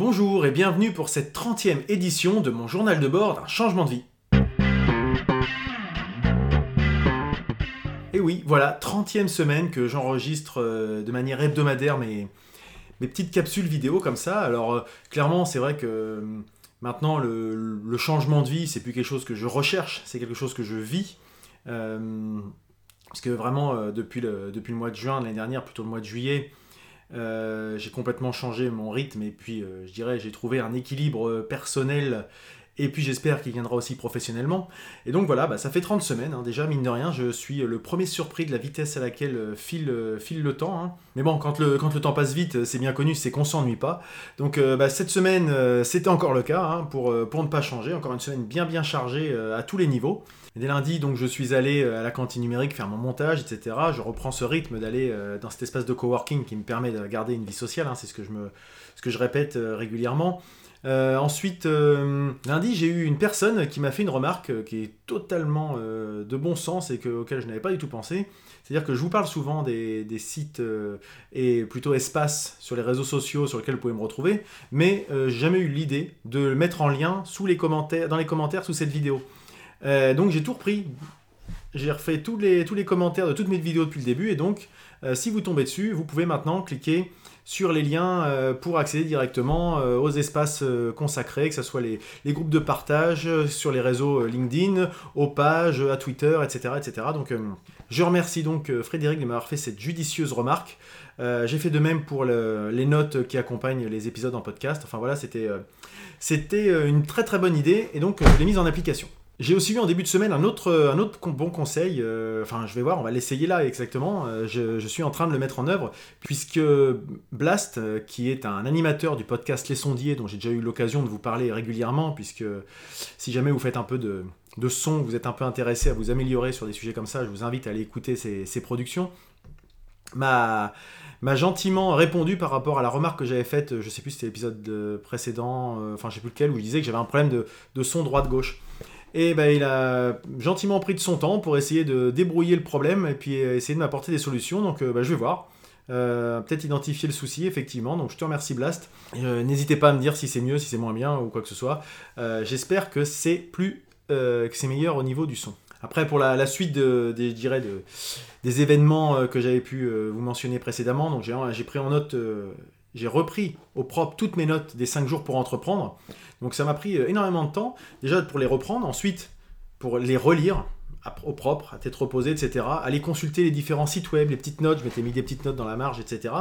Bonjour et bienvenue pour cette 30e édition de mon journal de bord d'un changement de vie. Et oui, voilà, 30e semaine que j'enregistre euh, de manière hebdomadaire mes, mes petites capsules vidéo comme ça. Alors euh, clairement, c'est vrai que euh, maintenant le, changement de vie, c'est plus quelque chose que je recherche, c'est quelque chose que je vis. Parce que vraiment, depuis, le, mois de juin l'année dernière, plutôt le mois de juillet, j'ai complètement changé mon rythme et puis euh, je dirais j'ai trouvé un équilibre euh, personnel et puis j'espère qu'il viendra aussi professionnellement. Et donc voilà, bah, ça fait 30 semaines hein, déjà, mine de rien, je suis le premier surpris de la vitesse à laquelle euh, file, euh, file le temps. hein. Mais bon, quand le, temps passe vite, euh, c'est bien connu, c'est qu'on s'ennuie pas. Donc bah, cette semaine, c'était encore le cas, hein, pour, pour ne pas changer. Encore une semaine bien bien chargée à tous les niveaux. Dès lundi, donc, je suis allé à la cantine numérique faire mon montage, etc. Je reprends ce rythme d'aller dans cet espace de coworking qui me permet de garder une vie sociale. c'est ce que je répète régulièrement. Euh, ensuite, euh, lundi, j'ai eu une personne qui m'a fait une remarque euh, qui est totalement de bon sens et que, auquel je n'avais pas du tout pensé. C'est-à-dire que je vous parle souvent des, sites et plutôt espaces sur les réseaux sociaux sur lesquels vous pouvez me retrouver, mais j'ai jamais eu l'idée de le mettre en lien sous les commentaires, dans les commentaires sous cette vidéo. Donc j'ai tout repris. J'ai refait tous les, tous les commentaires de toutes mes vidéos depuis le début et donc si vous tombez dessus, vous pouvez maintenant cliquer sur les liens euh, pour accéder directement euh, aux espaces euh, consacrés, que ce soit les, les groupes de partage sur les réseaux LinkedIn, aux pages, à Twitter, etc. etc. Donc je remercie donc Frédéric de m'avoir fait cette judicieuse remarque. J'ai fait de même pour le- les notes qui accompagnent les épisodes en podcast. Enfin voilà, c'était une très très bonne idée et donc je l'ai mise en application. J'ai aussi eu en début de semaine un autre, un autre bon conseil, euh, enfin je vais voir, on va l'essayer là exactement, Euh, je, suis en train de le mettre en œuvre, puisque Blast, euh, qui est un animateur du podcast Les Sondiers, dont j'ai déjà eu l'occasion de vous parler régulièrement, puisque si jamais vous faites un peu de, de son, vous êtes un peu intéressé à vous améliorer sur des sujets comme ça, je vous invite à aller écouter ses, productions, m'a gentiment répondu par rapport à la remarque que j'avais faite, je sais plus si c'était l'épisode précédent, enfin je sais plus lequel, où je disais que j'avais un problème de, de son droite-gauche. Et ben, il a gentiment pris de son temps pour essayer de débrouiller le problème et puis euh, essayer de m'apporter des solutions. Donc euh, bah, je vais voir. Euh, Peut-être identifier le souci, effectivement. Donc je te remercie, Blast. N'hésitez pas à me dire si c'est mieux, si c'est moins bien ou quoi que ce soit. J'espère que c'est plus, que c'est meilleur au niveau du son. Après, pour la, suite de, des, événements que j'avais pu vous mentionner précédemment, donc j'ai pris en note, j'ai repris au propre toutes mes notes des 5 jours pour entreprendre. Donc ça m'a pris euh, énormément de temps, déjà pour les reprendre, ensuite pour les relire au propre, à tête reposée, etc. Aller consulter les différents sites web, les petites notes, je m'étais mis des petites notes dans la marge, etc.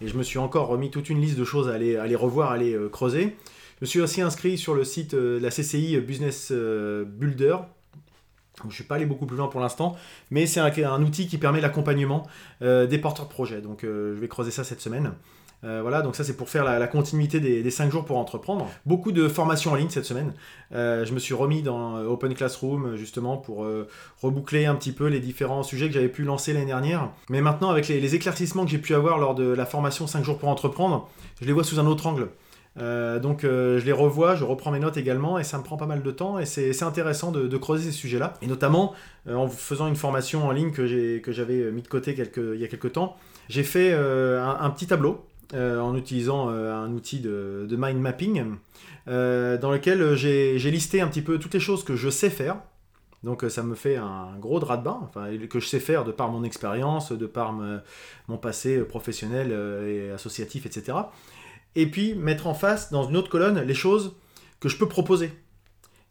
Et je me suis encore remis toute une liste de choses à aller, revoir, à aller euh, creuser. Je me suis aussi inscrit sur le site euh, de la CCI Business Builder. Je ne suis pas allé beaucoup plus loin pour l'instant, mais c'est un, outil qui permet l'accompagnement des porteurs de projets. Donc je vais creuser ça cette semaine. Euh, voilà, donc ça c'est pour faire la, continuité des, des 5 jours pour entreprendre. Beaucoup de formations en ligne cette semaine. Euh, je me suis remis dans euh, Open Classroom justement pour reboucler un petit peu les différents sujets que j'avais pu lancer l'année dernière. Mais maintenant avec les, éclaircissements que j'ai pu avoir lors de la formation 5 jours pour entreprendre, je les vois sous un autre angle. Donc je les revois, je reprends mes notes également et ça me prend pas mal de temps et c'est intéressant de, creuser ces sujets-là. Et notamment en faisant une formation en ligne que j'avais mis de côté quelques, il y a quelques temps, j'ai fait un petit tableau euh, en utilisant euh, un outil de, mind mapping euh, dans lequel j'ai listé un petit peu toutes les choses que je sais faire. Donc ça me fait un gros drap de bain, que je sais faire de par mon expérience, de par mon passé professionnel et associatif, etc. Et puis mettre en face, dans une autre colonne, les choses que je peux proposer.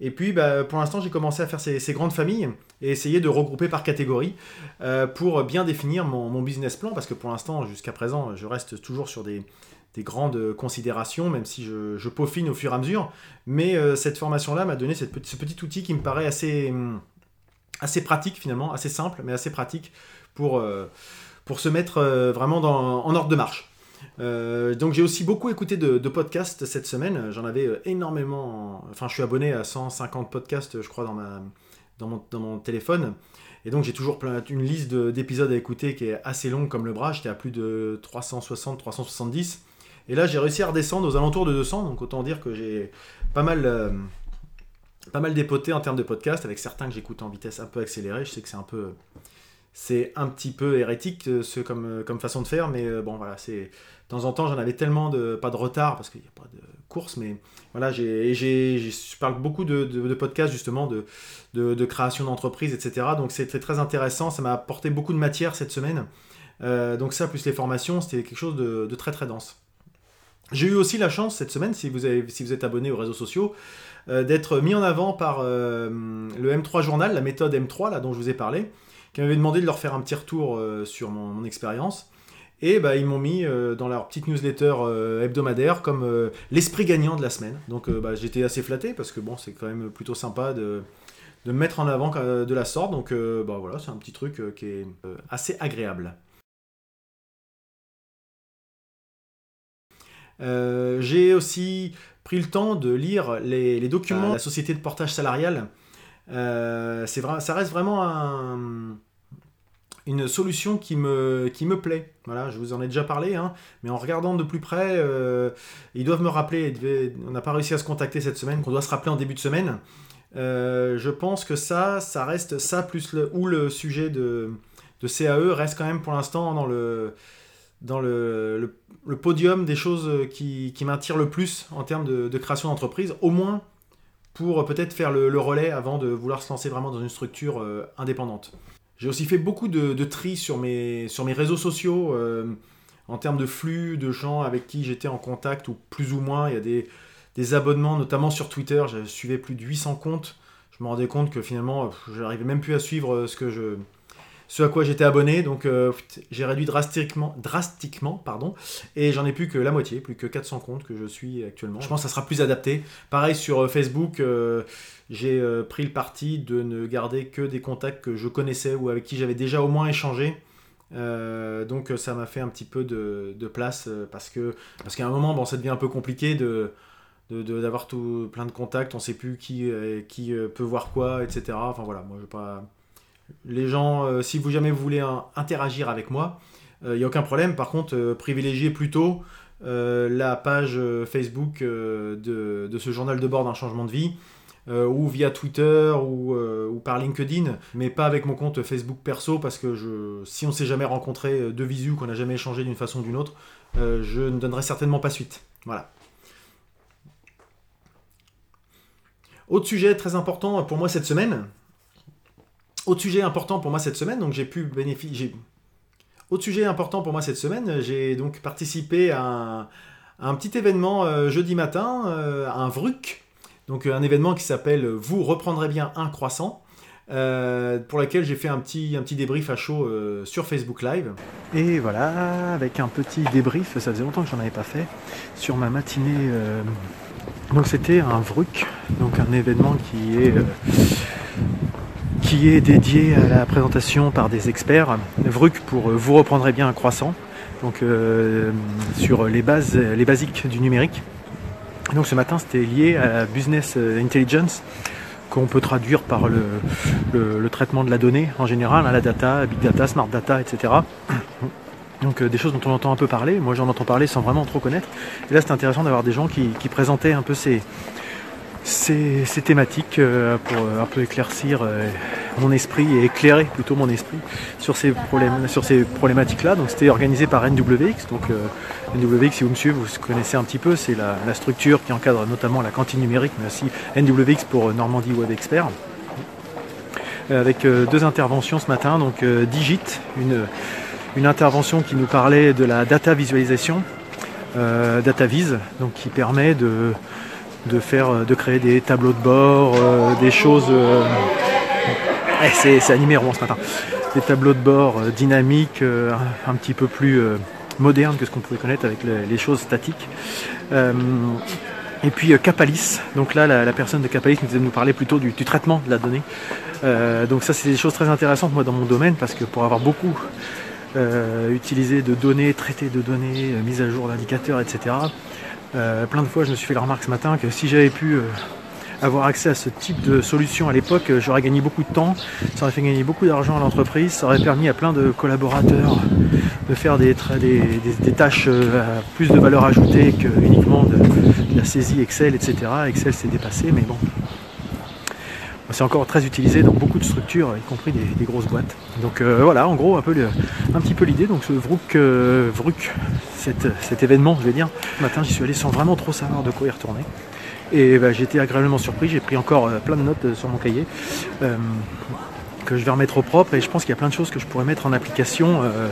Et puis, bah, pour l'instant, j'ai commencé à faire ces, grandes familles et essayer de regrouper par catégorie euh, pour bien définir mon, business plan, parce que pour l'instant, jusqu'à présent, je reste toujours sur des, des grandes considérations, même si je, peaufine au fur et à mesure. Mais euh, cette formation-là m'a donné ce petit outil qui me paraît assez, hum, assez pratique finalement, assez simple, mais assez pratique pour, euh, se mettre vraiment en ordre de marche. Euh, donc j'ai aussi beaucoup écouté de, podcasts cette semaine. J'en avais euh, énormément. Enfin, je suis abonné à 150 podcasts, je crois, dans, mon, téléphone. Et donc j'ai toujours une liste de- d'épisodes à écouter qui est assez longue comme le bras. J'étais à plus de 360, 370. Et là, j'ai réussi à redescendre aux alentours de 200. Donc autant dire que j'ai pas mal, euh, pas mal dépoté en termes de podcasts, avec certains que j'écoute en vitesse un peu accélérée. Je sais que c'est un peu c'est un petit peu hérétique euh, ce, comme, euh, comme façon de faire, mais euh, bon voilà, c'est de temps en temps j'en avais tellement de pas de retard parce qu'il n'y a pas de course, mais voilà, j'ai, j'ai, je parle beaucoup de, podcasts justement de, création d'entreprise, etc. Donc c'était très intéressant, ça m'a apporté beaucoup de matière cette semaine. Donc ça, plus les formations, c'était quelque chose de, très très dense. J'ai eu aussi la chance cette semaine, si vous, avez, êtes abonné aux réseaux sociaux, d'être mis en avant par le M3 Journal, la méthode M3 là, dont je vous ai parlé, qui m'avait demandé de leur faire un petit retour sur mon expérience. Et bah, ils m'ont mis euh, dans leur petite newsletter euh, hebdomadaire comme euh, l'esprit gagnant de la semaine. Donc bah, j'étais assez flatté parce que bon, c'est quand même plutôt sympa de, de me mettre en avant de la sorte. Donc bah, voilà, c'est un petit truc qui est assez agréable. J'ai aussi pris le temps de lire les, documents de la société de portage salarial. c'est ça reste vraiment un une solution qui me, qui me plaît. Voilà, je vous en ai déjà parlé, hein, mais en regardant de plus près, euh, ils doivent me rappeler, on n'a pas réussi à se contacter cette semaine, qu'on doit se rappeler en début de semaine. Euh, je pense que ça, ça reste ça, plus le, ou le sujet de, de CAE reste quand même pour l'instant dans le dans le, le, podium des choses qui, qui m'attirent le plus en termes de, création d'entreprise, au moins pour peut-être faire le, relais avant de vouloir se lancer vraiment dans une structure euh, indépendante. J'ai aussi fait beaucoup de, tri sur mes, réseaux sociaux euh, en termes de flux de gens avec qui j'étais en contact ou plus ou moins. Il y a des, abonnements, notamment sur Twitter. Je suivais plus de 800 comptes. Je me rendais compte que finalement, je n'arrivais même plus à suivre euh, ce que je, ce à quoi j'étais abonné. Donc euh, j'ai réduit drastiquement, drastiquement pardon, et j'en ai plus que la moitié, plus que 400 comptes que je suis actuellement. Je pense que ça sera plus adapté. Pareil sur euh, Facebook, euh, j'ai pris le parti de ne garder que des contacts que je connaissais ou avec qui j'avais déjà au moins échangé. donc ça m'a fait un petit peu de, place parce que parce qu'à un moment bon ça devient un peu compliqué de d'avoir tout plein de contacts on sait plus qui qui peut voir quoi etc enfin voilà moi je pas les gens, euh, si vous jamais voulez interagir avec moi, il euh, n'y a aucun problème. Par contre, euh, privilégiez plutôt la page Facebook de, ce journal de bord d'un changement de vie. ou via Twitter ou, par LinkedIn, mais pas avec mon compte Facebook perso parce que si on s'est jamais rencontré de visu, qu'on n'a jamais échangé d'une façon ou d'une autre, je ne donnerai certainement pas suite. Voilà. Autre sujet très important pour moi cette semaine, autre sujet important pour moi cette semaine, donc j'ai pu bénéficier. Sujet important pour moi cette semaine, j'ai donc participé à un, petit événement euh, jeudi matin, euh, un VRUC, donc un événement qui s'appelle Vous reprendrez bien un croissant. Euh, pour lequel j'ai fait un petit, un petit débrief à chaud sur Facebook Live. Et voilà, avec un petit débrief, ça faisait longtemps que j'en avais pas fait, sur ma matinée. Donc c'était un VRUC, donc un événement qui est qui est dédié à la présentation par des experts. VRUC pour euh, Vous reprendrez bien un croissant, donc euh, sur les bases, les basiques du numérique. Donc ce matin c'était lié à la business intelligence qu'on peut traduire par le, traitement de la donnée en général, hein, la data, big data, smart data, etc. Donc euh, des choses dont on entend un peu parler, moi j'en entends parler sans vraiment trop connaître. Et là c'est intéressant d'avoir des gens qui présentaient un peu ces, ces, thématiques euh, pour euh, un peu éclaircir euh, mon esprit et éclairer plutôt mon esprit sur ces, problèmes, sur ces problématiques-là. Donc c'était organisé par NWX. Donc NWX, si vous me suivez, vous connaissez un petit peu, c'est la, structure qui encadre notamment la cantine numérique, mais aussi NWX pour Normandie Web Expert. Avec deux interventions ce matin, donc Digit, une, une intervention qui nous parlait de la data visualisation, DataVis, donc qui permet de de faire, euh, de créer des tableaux de bord, euh, des choses. Euh, c'est animé vraiment ce matin. Des tableaux de bord dynamiques, un petit peu plus modernes que ce qu'on pouvait connaître avec les, choses statiques. et puis Capalis, donc là la, personne de Capalis nous, nous parler plutôt du, traitement de la donnée. donc ça c'est des choses très intéressantes moi dans mon domaine parce que pour avoir beaucoup utilisé de données, traité de données, mise à jour d'indicateurs, etc. Euh, plein de fois, je me suis fait la remarque ce matin que si j'avais pu euh, avoir accès à ce type de solution à l'époque, euh, j'aurais gagné beaucoup de temps, ça aurait fait gagner beaucoup d'argent à l'entreprise, ça aurait permis à plein de collaborateurs de faire des, des, tâches à plus de valeur ajoutée que uniquement de, la saisie Excel, etc. Excel s'est dépassé, mais bon. C'est encore très utilisé dans beaucoup de structures, y compris des, grosses boîtes. Donc voilà, en gros, un, petit peu l'idée. Donc ce Vrook, Vrook cet événement, je vais dire, ce matin, j'y suis allé sans vraiment trop savoir de quoi y retourner. Et bah, j'ai été agréablement surpris, j'ai pris encore plein de notes sur mon cahier que je vais remettre au propre et je pense qu'il y a plein de choses que je pourrais mettre en application euh,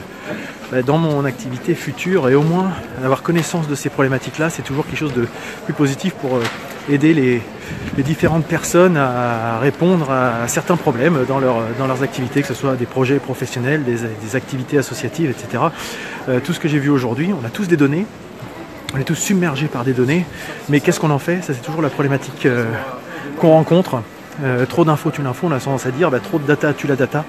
bah, dans mon activité future et au moins avoir connaissance de ces problématiques-là, c'est toujours quelque chose de plus positif pour euh, aider les, différentes personnes à répondre à certains problèmes dans, leurs activités, que ce soit des projets professionnels, des, activités associatives, etc. Euh, tout ce que j'ai vu aujourd'hui, on a tous des données, on est tous submergés par des données, mais qu'est-ce qu'on en fait? Ça c'est toujours la problématique qu'on rencontre. Euh, trop d'infos tu l'info, on a tendance à dire bah, trop de data tu la data.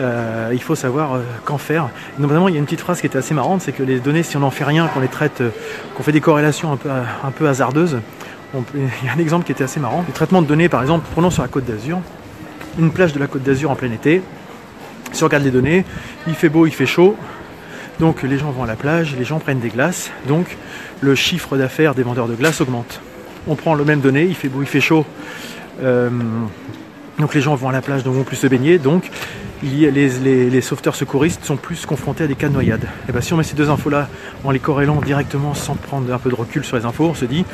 Euh, il faut savoir euh, qu'en faire. notamment, il y a une petite phrase qui était assez marrante, c'est que les données, si on n'en fait rien, qu'on les traite, qu'on fait des corrélations un peu, hasardeuses, il y a un exemple qui était assez marrant. Le traitement de données, par exemple, prenons sur la côte d'Azur, une plage de la côte d'Azur en plein été. Si on regarde les données, il fait beau, il fait chaud, donc les gens vont à la plage, les gens prennent des glaces, donc le chiffre d'affaires des vendeurs de glace augmente. On prend le même données, il fait beau, il fait chaud, euh, donc les gens vont à la plage, ne vont plus se baigner. Donc les, sauveteurs secouristes sont plus confrontés à des cas de noyade. Et bien si on met ces deux infos-là en les corrélant directement sans prendre un peu de recul sur les infos, on se dit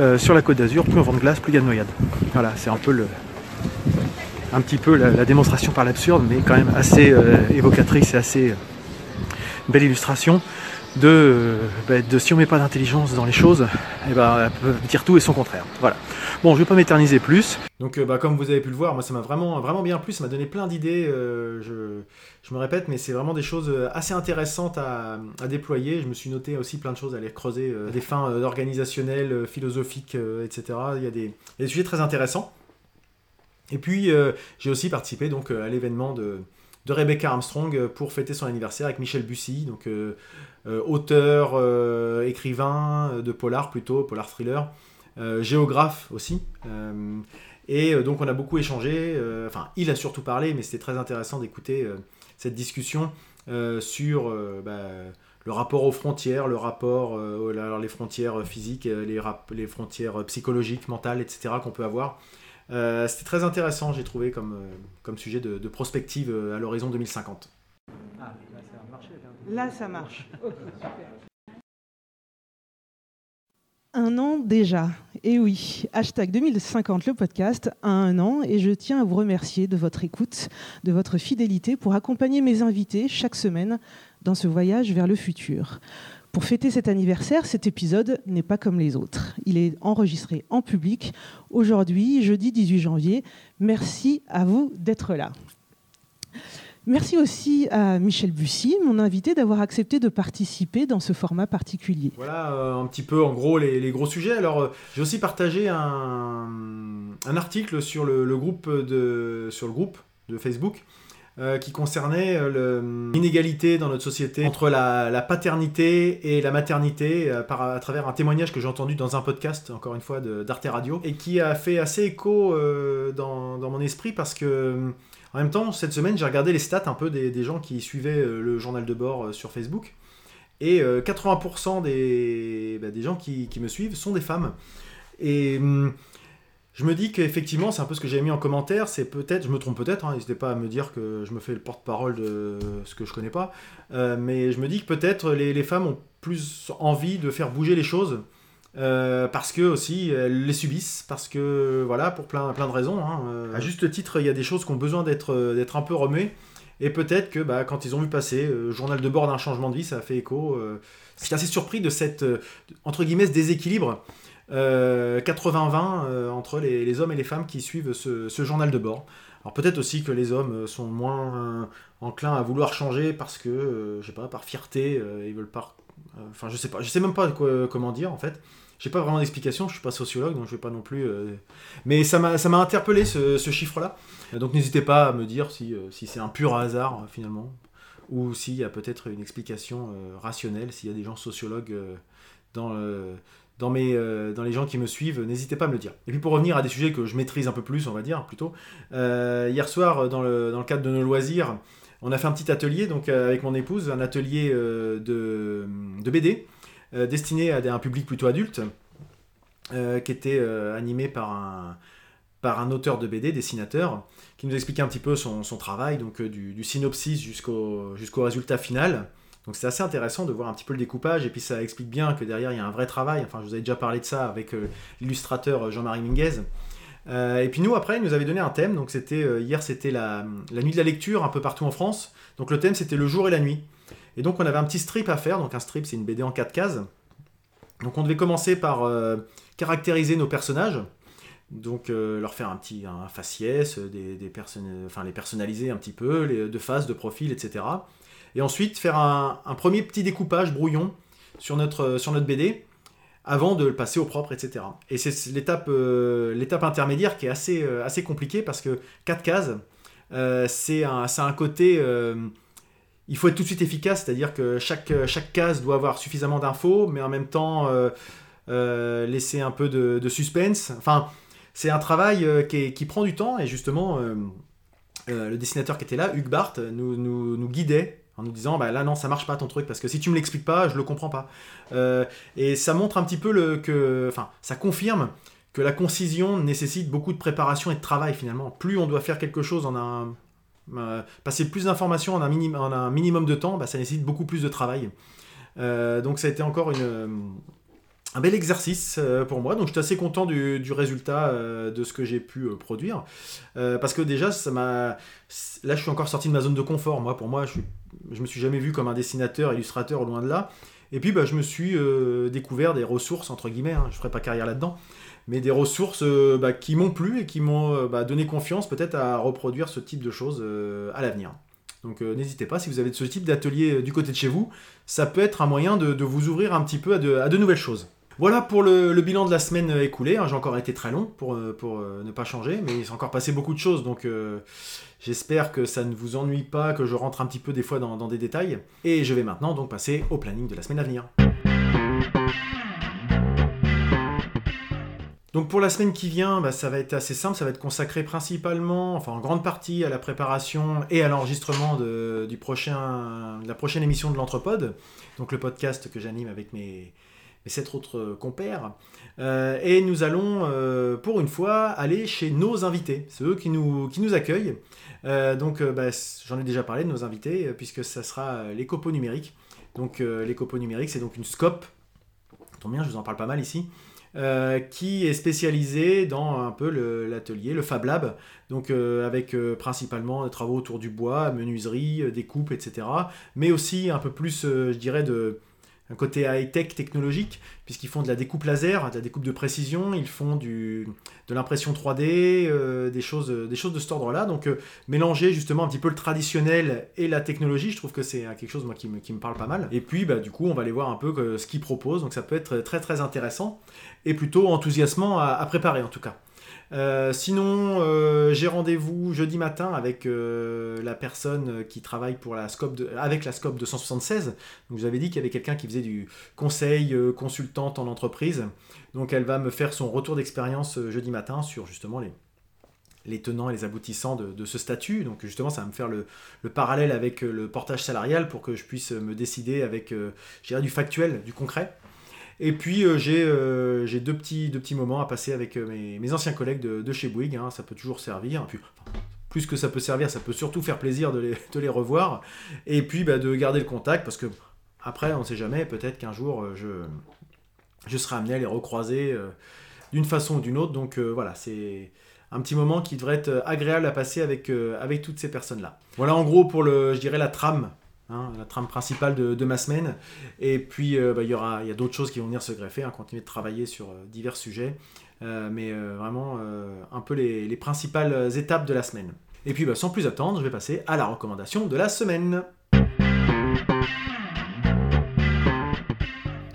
euh, sur la côte d'Azur, plus on vend de glace, plus il y a de noyade. Voilà, c'est un peu le, un petit peu la, démonstration par l'absurde, mais quand même assez euh, évocatrice et assez belle illustration de, bah, de si on met pas d'intelligence dans les choses, et eh ben, peut dire tout et son contraire. Voilà. Bon, je vais pas m'éterniser plus. Donc, euh, bah, comme vous avez pu le voir, moi ça m'a vraiment, vraiment bien plu, ça m'a donné plein d'idées. Euh, je, je, me répète, mais c'est vraiment des choses euh, assez intéressantes à, à, déployer. Je me suis noté aussi plein de choses à aller creuser, des fins organisationnelles, philosophiques, etc. Il y, a des, des, sujets très intéressants. Et puis, j'ai aussi participé donc à l'événement de de Rebecca Armstrong pour fêter son anniversaire avec Michel Bussy, donc auteur, euh, écrivain euh, de polar plutôt, polar thriller, géographe aussi. et donc on a beaucoup échangé, enfin il a surtout parlé, mais c'était très intéressant d'écouter cette discussion sur bah, le rapport aux frontières, le rapport, alors les frontières physiques, les, les frontières psychologiques, mentales, etc. qu'on peut avoir. C'était très intéressant, j'ai trouvé, comme, comme sujet de, prospective à l'horizon 2050. Ah, Là, ça marche. Un an déjà. Et oui, hashtag 2050, le podcast, a un an, et je tiens à vous remercier de votre écoute, de votre fidélité pour accompagner mes invités chaque semaine dans ce voyage vers le futur. Pour fêter cet anniversaire, cet épisode n'est pas comme les autres. Il est enregistré en public aujourd'hui, jeudi 18 janvier. Merci à vous d'être là. Merci aussi à Michel Bussy, mon invité, d'avoir accepté de participer dans ce format particulier. Voilà euh, un petit peu en gros les, gros sujets. Alors euh, j'ai aussi partagé un, article sur le, groupe de, sur le groupe de Facebook euh, qui concernait l'inégalité dans notre société entre la, paternité et la maternité à travers un témoignage que j'ai entendu dans un podcast, encore une fois, d'Arte Radio, et qui a fait assez écho dans, dans, mon esprit parce que en même temps, cette semaine, j'ai regardé les stats un peu des, gens qui suivaient euh, le journal de bord euh, sur Facebook. Et 80% euh, bah, des, gens qui, me suivent sont des femmes. Et hum, je me dis qu'effectivement, c'est un peu ce que j'avais mis en commentaire. C'est peut-être, je me trompe peut-être, hein, n'hésitez pas à me dire que je me fais le porte-parole de ce que je connais pas. mais je me dis que peut-être les, femmes ont plus envie de faire bouger les choses euh, parce que aussi elles les subissent, parce que voilà, pour plein, de raisons. Hein, euh, à juste titre, il y a des choses qui ont besoin d'être euh, un peu remuées. Et peut-être que bah, quand ils ont vu passer journal de bord d'un changement de vie, ça a fait écho. Je suis assez surpris de cette entre guillemets déséquilibre 80-20 entre les, hommes et les femmes qui suivent ce, journal de bord. Alors peut-être aussi que les hommes sont moins enclins à vouloir changer parce que, je sais pas, par fierté, ils veulent pas. Enfin, je sais pas, je sais même pas comment dire en fait. J'ai pas vraiment d'explication, je suis pas sociologue, donc je vais pas non plus. Euh, mais ça m'a, interpellé ce, chiffre-là. Donc n'hésitez pas à me dire si, euh, si c'est un pur hasard finalement, ou s'il y a peut-être une explication euh, rationnelle, s'il y a des gens sociologues dans, dans, mes, dans les gens qui me suivent, n'hésitez pas à me le dire. Et puis pour revenir à des sujets que je maîtrise un peu plus, on va dire plutôt, hier soir, dans le, dans le cadre de nos loisirs, on a fait un petit atelier donc avec mon épouse, un atelier de, de BD. Euh, destiné à un public plutôt adulte, euh, qui était euh, animé par un, par un auteur de BD, dessinateur, qui nous expliquait un petit peu son, travail, donc du, synopsis jusqu'au jusqu'au résultat final. Donc c'est assez intéressant de voir un petit peu le découpage, et puis ça explique bien que derrière il y a un vrai travail. Enfin, je vous avais déjà parlé de ça avec l'illustrateur Jean-Marie Minguez. Et puis nous, après, il nous avait donné un thème. Donc c'était hier, c'était la, nuit de la lecture un peu partout en France. Donc le thème, c'était le jour et la nuit. Et donc on avait un petit strip à faire. Donc un strip, c'est une BD en 4 cases. Donc on devait commencer par euh, caractériser nos personnages, donc euh, leur faire un petit un faciès, des, enfin les personnaliser un petit peu, les, de face, de profil, etc. Et ensuite faire un, premier petit découpage brouillon sur notre, sur notre BD avant de le passer au propre, etc. Et c'est l'étape euh, intermédiaire qui est assez, assez compliquée parce que 4 cases, c'est un, un côté il faut être tout de suite efficace, c'est-à-dire que chaque, chaque case doit avoir suffisamment d'infos, mais en même temps euh, euh, laisser un peu de, suspense. Enfin, c'est un travail euh, qui, prend du temps, et justement, le dessinateur qui était là, Hugues Barthes, nous, nous, guidait en nous disant bah là non ça marche pas ton truc parce que si tu me l'expliques pas je le comprends pas et ça montre un petit peu le que enfin ça confirme que la concision nécessite beaucoup de préparation et de travail finalement plus on doit faire quelque chose en un euh, passer plus d'informations en, un minimum de temps, bah, ça nécessite beaucoup plus de travail. Euh, donc ça a été encore une, un bel exercice euh, pour moi. Donc je suis assez content du, résultat de ce que j'ai pu produire. parce que déjà, ça m'a... là je suis encore sorti de ma zone de confort. Moi, pour moi, je, suis... je me suis jamais vu comme un dessinateur, illustrateur, loin de là. Et puis bah, je me suis découvert des ressources, entre guillemets, hein. je ne ferai pas carrière là-dedans, mais des ressources euh, bah, qui m'ont plu et qui m'ont euh, bah, donné confiance peut-être à reproduire ce type de choses euh, à l'avenir. Donc n'hésitez pas, si vous avez ce type d'atelier du côté de chez vous, ça peut être un moyen de, vous ouvrir un petit peu à de, nouvelles choses. Voilà pour le, bilan de la semaine écoulée. Hein. J'ai encore été très long pour, pour ne pas changer, mais il s'est encore passé beaucoup de choses, donc j'espère que ça ne vous ennuie pas, que je rentre un petit peu des fois dans, des détails. Et je vais maintenant donc passer au planning de la semaine à venir. Donc pour la semaine qui vient, bah, ça va être assez simple, ça va être consacré principalement, enfin en grande partie à la préparation et à l'enregistrement de, du prochain, la prochaine émission de l'Entrepode, donc le podcast que j'anime avec mes, mes sept autres compères. Euh, et nous allons, euh, pour une fois, aller chez nos invités, c'est eux qui nous, qui nous accueillent. Euh, donc bah, j'en ai déjà parlé de nos invités, puisque ça sera les copeaux numériques. Donc les copeaux numériques, c'est donc une scope, tombe bien, je vous en parle pas mal ici. Euh, qui est spécialisé dans un peu l'atelier, le, Fab Lab, donc euh, avec euh, principalement des travaux autour du bois, menuiserie, découpe, etc. Mais aussi un peu plus, je dirais, de, un côté high-tech technologique, puisqu'ils font de la découpe laser, de la découpe de précision, ils font du, de l'impression 3D, euh, des, choses, des choses de cet ordre-là. Donc euh, mélanger justement un petit peu le traditionnel et la technologie, je trouve que c'est quelque chose moi, qui, me, qui me parle pas mal. Et puis bah, du coup, on va aller voir un peu ce qu'ils proposent, donc ça peut être très très intéressant et plutôt enthousiasmant à préparer en tout cas. Euh, sinon, euh, j'ai rendez-vous jeudi matin avec euh, la personne qui travaille pour la scope avec la SCOP 276. Donc, vous avez dit qu'il y avait quelqu'un qui faisait du conseil consultante en entreprise. Donc, elle va me faire son retour d'expérience jeudi matin sur justement les, les tenants et les aboutissants de, ce statut. Donc justement, ça va me faire le, parallèle avec le portage salarial pour que je puisse me décider avec, du factuel, du concret. Et puis euh, euh, j'ai deux, petits, deux petits moments à passer avec euh, mes, anciens collègues de, chez Bouygues, hein. ça peut toujours servir. Plus que ça peut servir, ça peut surtout faire plaisir de les, revoir. Et puis bah, de garder le contact, parce que après, on ne sait jamais, peut-être qu'un jour je, je serai amené à les recroiser d'une façon ou d'une autre. Donc voilà, c'est un petit moment qui devrait être agréable à passer avec, avec toutes ces personnes-là. Voilà en gros pour le, je la trame Hein, la trame principale de, ma semaine. Et puis, euh, bah, il y aura, y a d'autres choses qui vont venir se greffer, hein, continuer de travailler sur euh, divers sujets, euh, mais vraiment un peu les, principales étapes de la semaine. Et puis, bah, sans plus attendre, je vais passer à la recommandation de la semaine.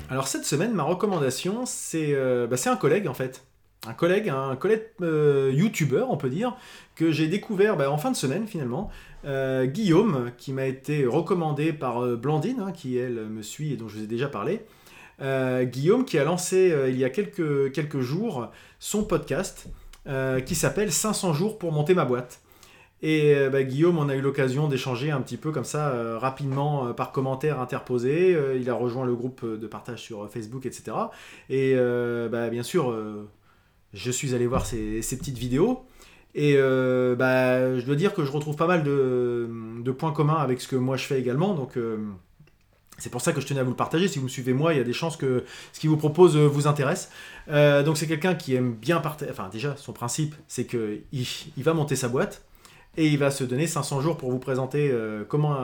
Alors cette semaine, ma recommandation, c'est bah, un collègue en fait un collègue, un collègue euh, youtubeur, on peut dire, que j'ai découvert bah, en fin de semaine finalement, euh, Guillaume, qui m'a été recommandé par euh, Blandine, hein, qui elle me suit et dont je vous ai déjà parlé. Guillaume qui a lancé il y a quelques, quelques jours son podcast qui s'appelle 500 jours pour monter ma boîte. Et bah, Guillaume, on a eu l'occasion d'échanger un petit peu comme ça rapidement par commentaire interposé. il a rejoint le groupe de partage sur Facebook, etc. Et bah, bien sûr, je suis allé voir ces, petites vidéos. Et euh, bah, je dois dire que je retrouve pas mal de, points communs avec ce que moi je fais également. Donc euh, c'est pour ça que je tenais à vous le partager. Si vous me suivez moi, il y a des chances que ce qu'il vous propose vous intéresse. donc c'est quelqu'un qui aime bien partager. Enfin déjà, son principe, c'est qu'il il va monter sa boîte et il va se donner 500 jours pour vous présenter comment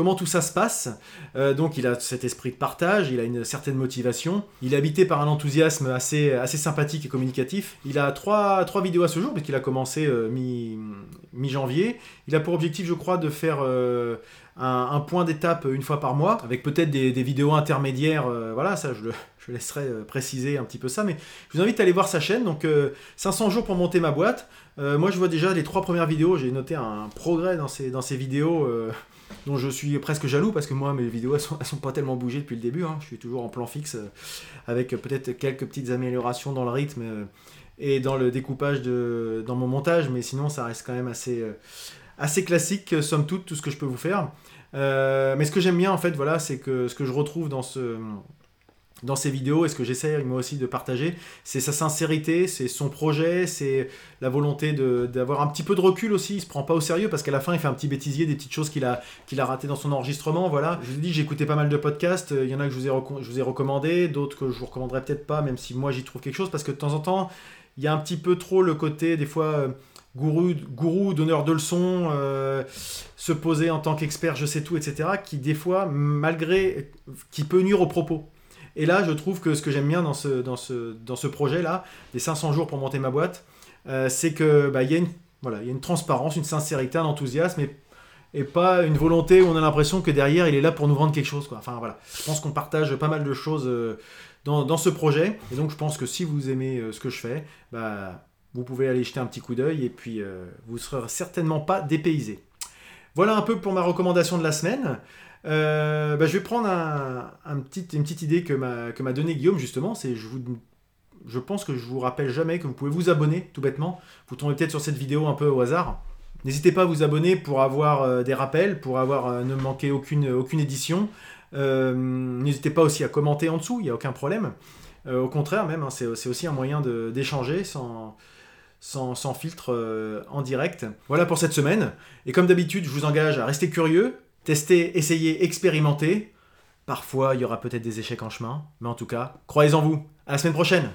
comment tout ça se passe. Euh, donc il a cet esprit de partage, il a une certaine motivation, il est habité par un enthousiasme assez, assez sympathique et communicatif. Il a trois, trois vidéos à ce jour, puisqu'il a commencé euh, mi-janvier. il a pour objectif, je crois, de faire euh, un, point d'étape une fois par mois, avec peut-être des, vidéos intermédiaires. voilà, ça je, je laisserai préciser un petit peu ça, mais je vous invite à aller voir sa chaîne. Donc 500 jours pour monter ma boîte. moi je vois déjà les trois premières vidéos, j'ai noté un progrès dans ces, vidéos dont je suis presque jaloux parce que moi mes vidéos elles sont, pas tellement bougées depuis le début. Hein. Je suis toujours en plan fixe euh, avec peut-être quelques petites améliorations dans le rythme euh, et dans le découpage de dans mon montage, mais sinon ça reste quand même assez euh, assez classique somme toute tout ce que je peux vous faire. mais ce que j'aime bien en fait voilà c'est que ce que je retrouve dans ce dans ses vidéos et ce que j'essaie moi aussi de partager, c'est sa sincérité, c'est son projet, c'est la volonté d'avoir un petit peu de recul aussi. Il se prend pas au sérieux parce qu'à la fin il fait un petit bêtisier, des petites choses qu'il a, qu'il a dans son enregistrement. Voilà. Je vous dis, j'ai écouté pas mal de podcasts. Il y en a que je vous ai, je vous ai recommandé, d'autres que je vous recommanderais peut-être pas, même si moi j'y trouve quelque chose parce que de temps en temps il y a un petit peu trop le côté des fois. Euh, gourou, gourou donneur de leçons, euh, se poser en tant qu'expert, je sais tout, etc., qui des fois, malgré, qui peut nuire aux propos. Et là, je trouve que ce que j'aime bien dans ce, dans ce, dans ce projet-là, des 500 jours pour monter ma boîte, euh, c'est que bah, y, a une, voilà, y a une transparence, une sincérité, un enthousiasme, et, et pas une volonté où on a l'impression que derrière, il est là pour nous vendre quelque chose. Quoi. Enfin voilà, je pense qu'on partage pas mal de choses euh, dans, dans, ce projet, et donc je pense que si vous aimez ce que je fais, bah, vous pouvez aller jeter un petit coup d'œil, et puis vous ne serez certainement pas dépaysé. Voilà un peu pour ma recommandation de la semaine. Euh, bah, je vais prendre un, une petite idée que m'a, que m'a donné Guillaume justement. C'est je, je pense que je vous rappelle jamais que vous pouvez vous abonner tout bêtement. Vous tombez peut-être sur cette vidéo un peu au hasard. N'hésitez pas à vous abonner pour avoir euh, des rappels, pour avoir euh, ne manquer aucune, aucune édition. n'hésitez pas aussi à commenter en dessous, il n'y a aucun problème. au contraire même, hein, c'est, aussi un moyen d'échanger sans, sans, filtre en direct. Voilà pour cette semaine. Et comme d'habitude, je vous engage à rester curieux, Tester, essayer, expérimenter. Parfois, il y aura peut-être des échecs en chemin, mais en tout cas, croyez en vous. À la semaine prochaine